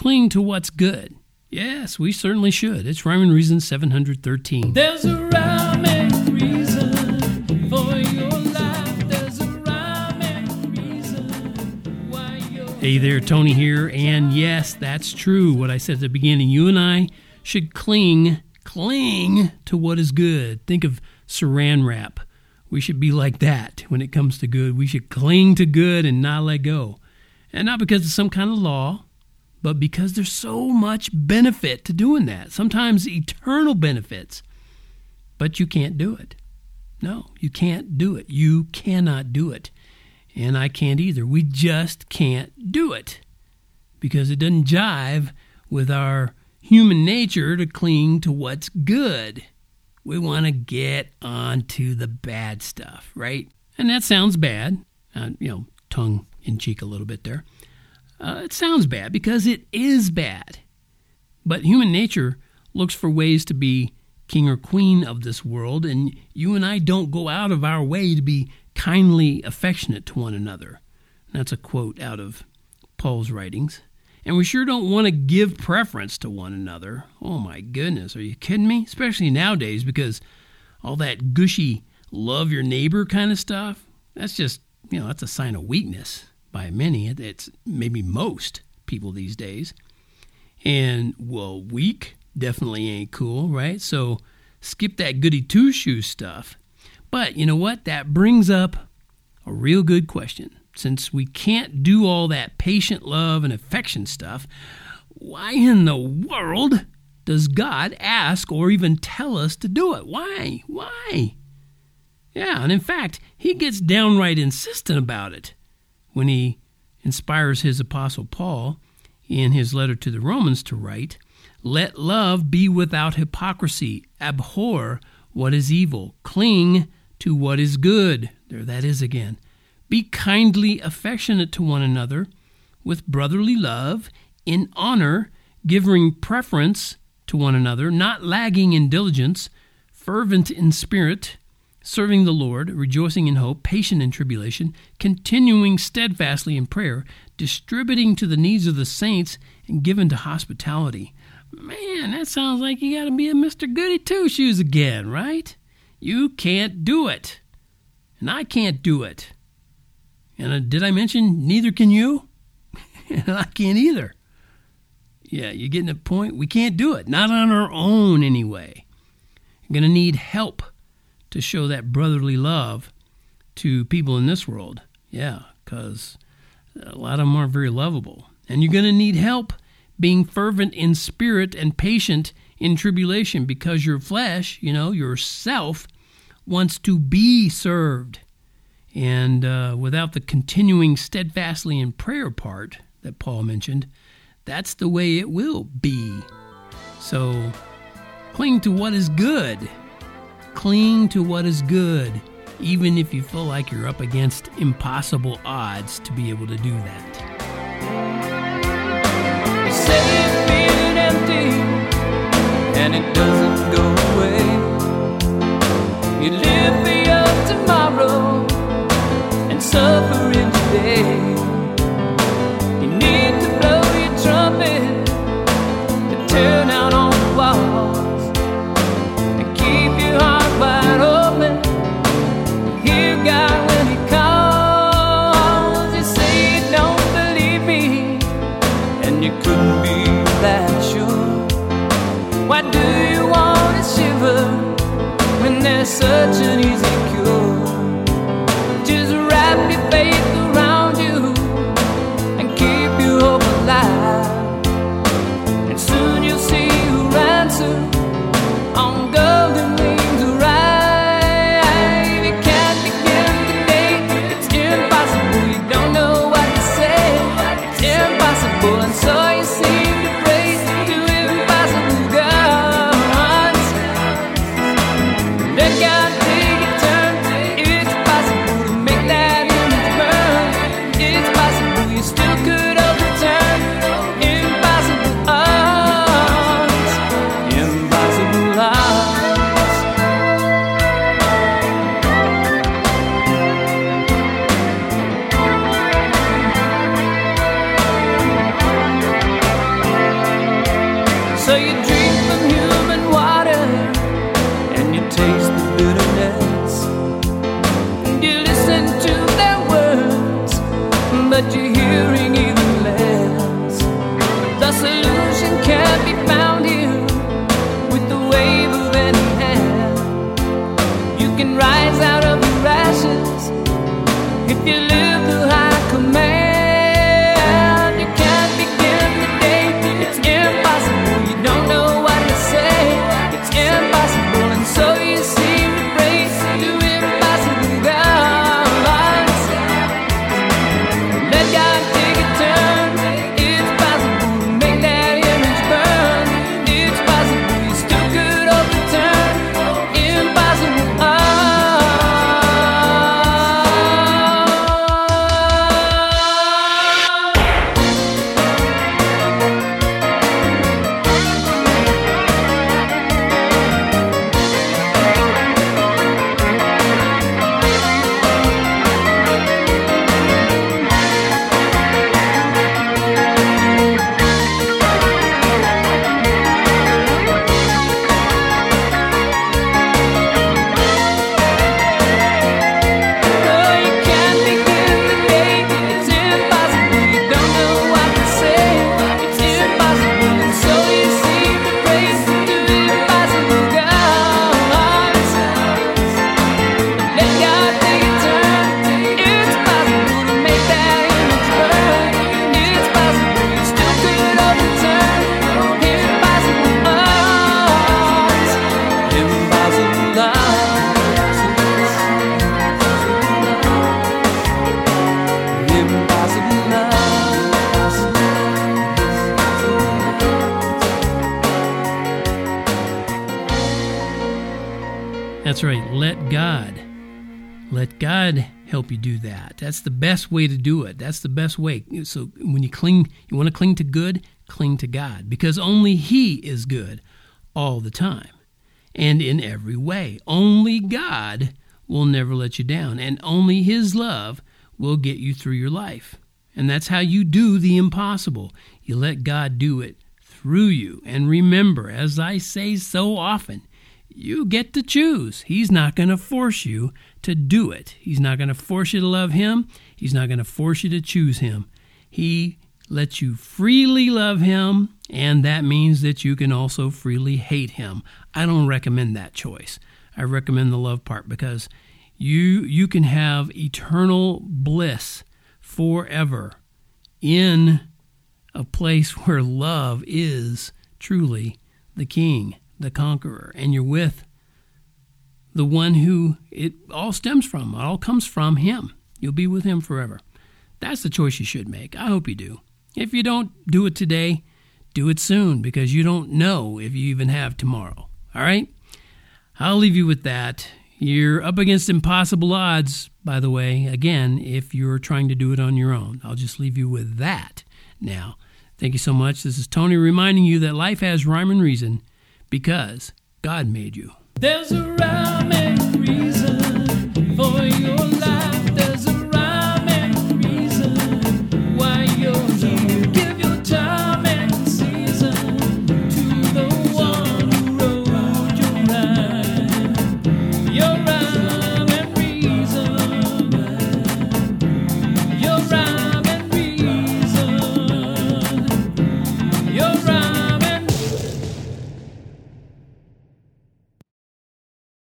cling to what's good. Yes, we certainly should. It's Rhyme and Reason 713. There's a rhyme and reason for your life. There's a rhyme and reason why you're. Hey there, Tony here. And yes, that's true. What I said at the beginning. You and I should cling, cling to what is good. Think of saran wrap. We should be like that when it comes to good. We should cling to good and not let go. And not because of some kind of law, but because there's so much benefit to doing that. Sometimes eternal benefits. But you can't do it. No, you can't do it. You cannot do it. And I can't either. We just can't do it because it doesn't jive with our human nature to cling to what's good. We want to get onto the bad stuff, right? And that sounds bad. Uh, you know, tongue in cheek a little bit there. Uh, it sounds bad because it is bad. But human nature looks for ways to be king or queen of this world, and you and I don't go out of our way to be kindly affectionate to one another. That's a quote out of Paul's writings. And we sure don't want to give preference to one another. Oh my goodness, are you kidding me? Especially nowadays because all that gushy love your neighbor kind of stuff, that's just, you know, that's a sign of weakness by many. It's maybe most people these days. And, well, weak definitely ain't cool, right? So skip that goody two shoes stuff. But you know what? That brings up a real good question. Since we can't do all that patient love and affection stuff, why in the world does God ask or even tell us to do it? Why? Why? Yeah, and in fact, he gets downright insistent about it when he inspires his apostle Paul in his letter to the Romans to write, Let love be without hypocrisy, abhor what is evil, cling to what is good. There that is again. Be kindly affectionate to one another with brotherly love, in honor, giving preference to one another, not lagging in diligence, fervent in spirit, serving the Lord, rejoicing in hope, patient in tribulation, continuing steadfastly in prayer, distributing to the needs of the saints, and given to hospitality. Man, that sounds like you got to be a Mr. Goody Two Shoes again, right? You can't do it. And I can't do it. And uh, did I mention neither can you? and I can't either. Yeah, you're getting the point? We can't do it. Not on our own, anyway. You're going to need help to show that brotherly love to people in this world. Yeah, because a lot of them aren't very lovable. And you're going to need help being fervent in spirit and patient in tribulation because your flesh, you know, yourself, wants to be served. And uh, without the continuing steadfastly in prayer part that Paul mentioned, that's the way it will be. So cling to what is good. Cling to what is good, even if you feel like you're up against impossible odds to be able to do that. And it doesn't go away. You live for your tomorrow and suffering today. If you live That's right. Let God. Let God help you do that. That's the best way to do it. That's the best way. So when you cling, you want to cling to good, cling to God because only He is good all the time and in every way. Only God will never let you down, and only His love will get you through your life. And that's how you do the impossible. You let God do it through you. And remember, as I say so often, you get to choose. He's not going to force you to do it. He's not going to force you to love Him. He's not going to force you to choose Him. He lets you freely love Him, and that means that you can also freely hate Him. I don't recommend that choice. I recommend the love part because you you can have eternal bliss forever in a place where love is truly the king, the conqueror, and you're with the one who it all stems from, it all comes from him. You'll be with him forever. That's the choice you should make. I hope you do. If you don't do it today, do it soon because you don't know if you even have tomorrow. All right? I'll leave you with that. You're up against impossible odds, by the way, again, if you're trying to do it on your own. I'll just leave you with that now. Thank you so much. This is Tony reminding you that life has rhyme and reason because God made you. There's a rhyme and reason for your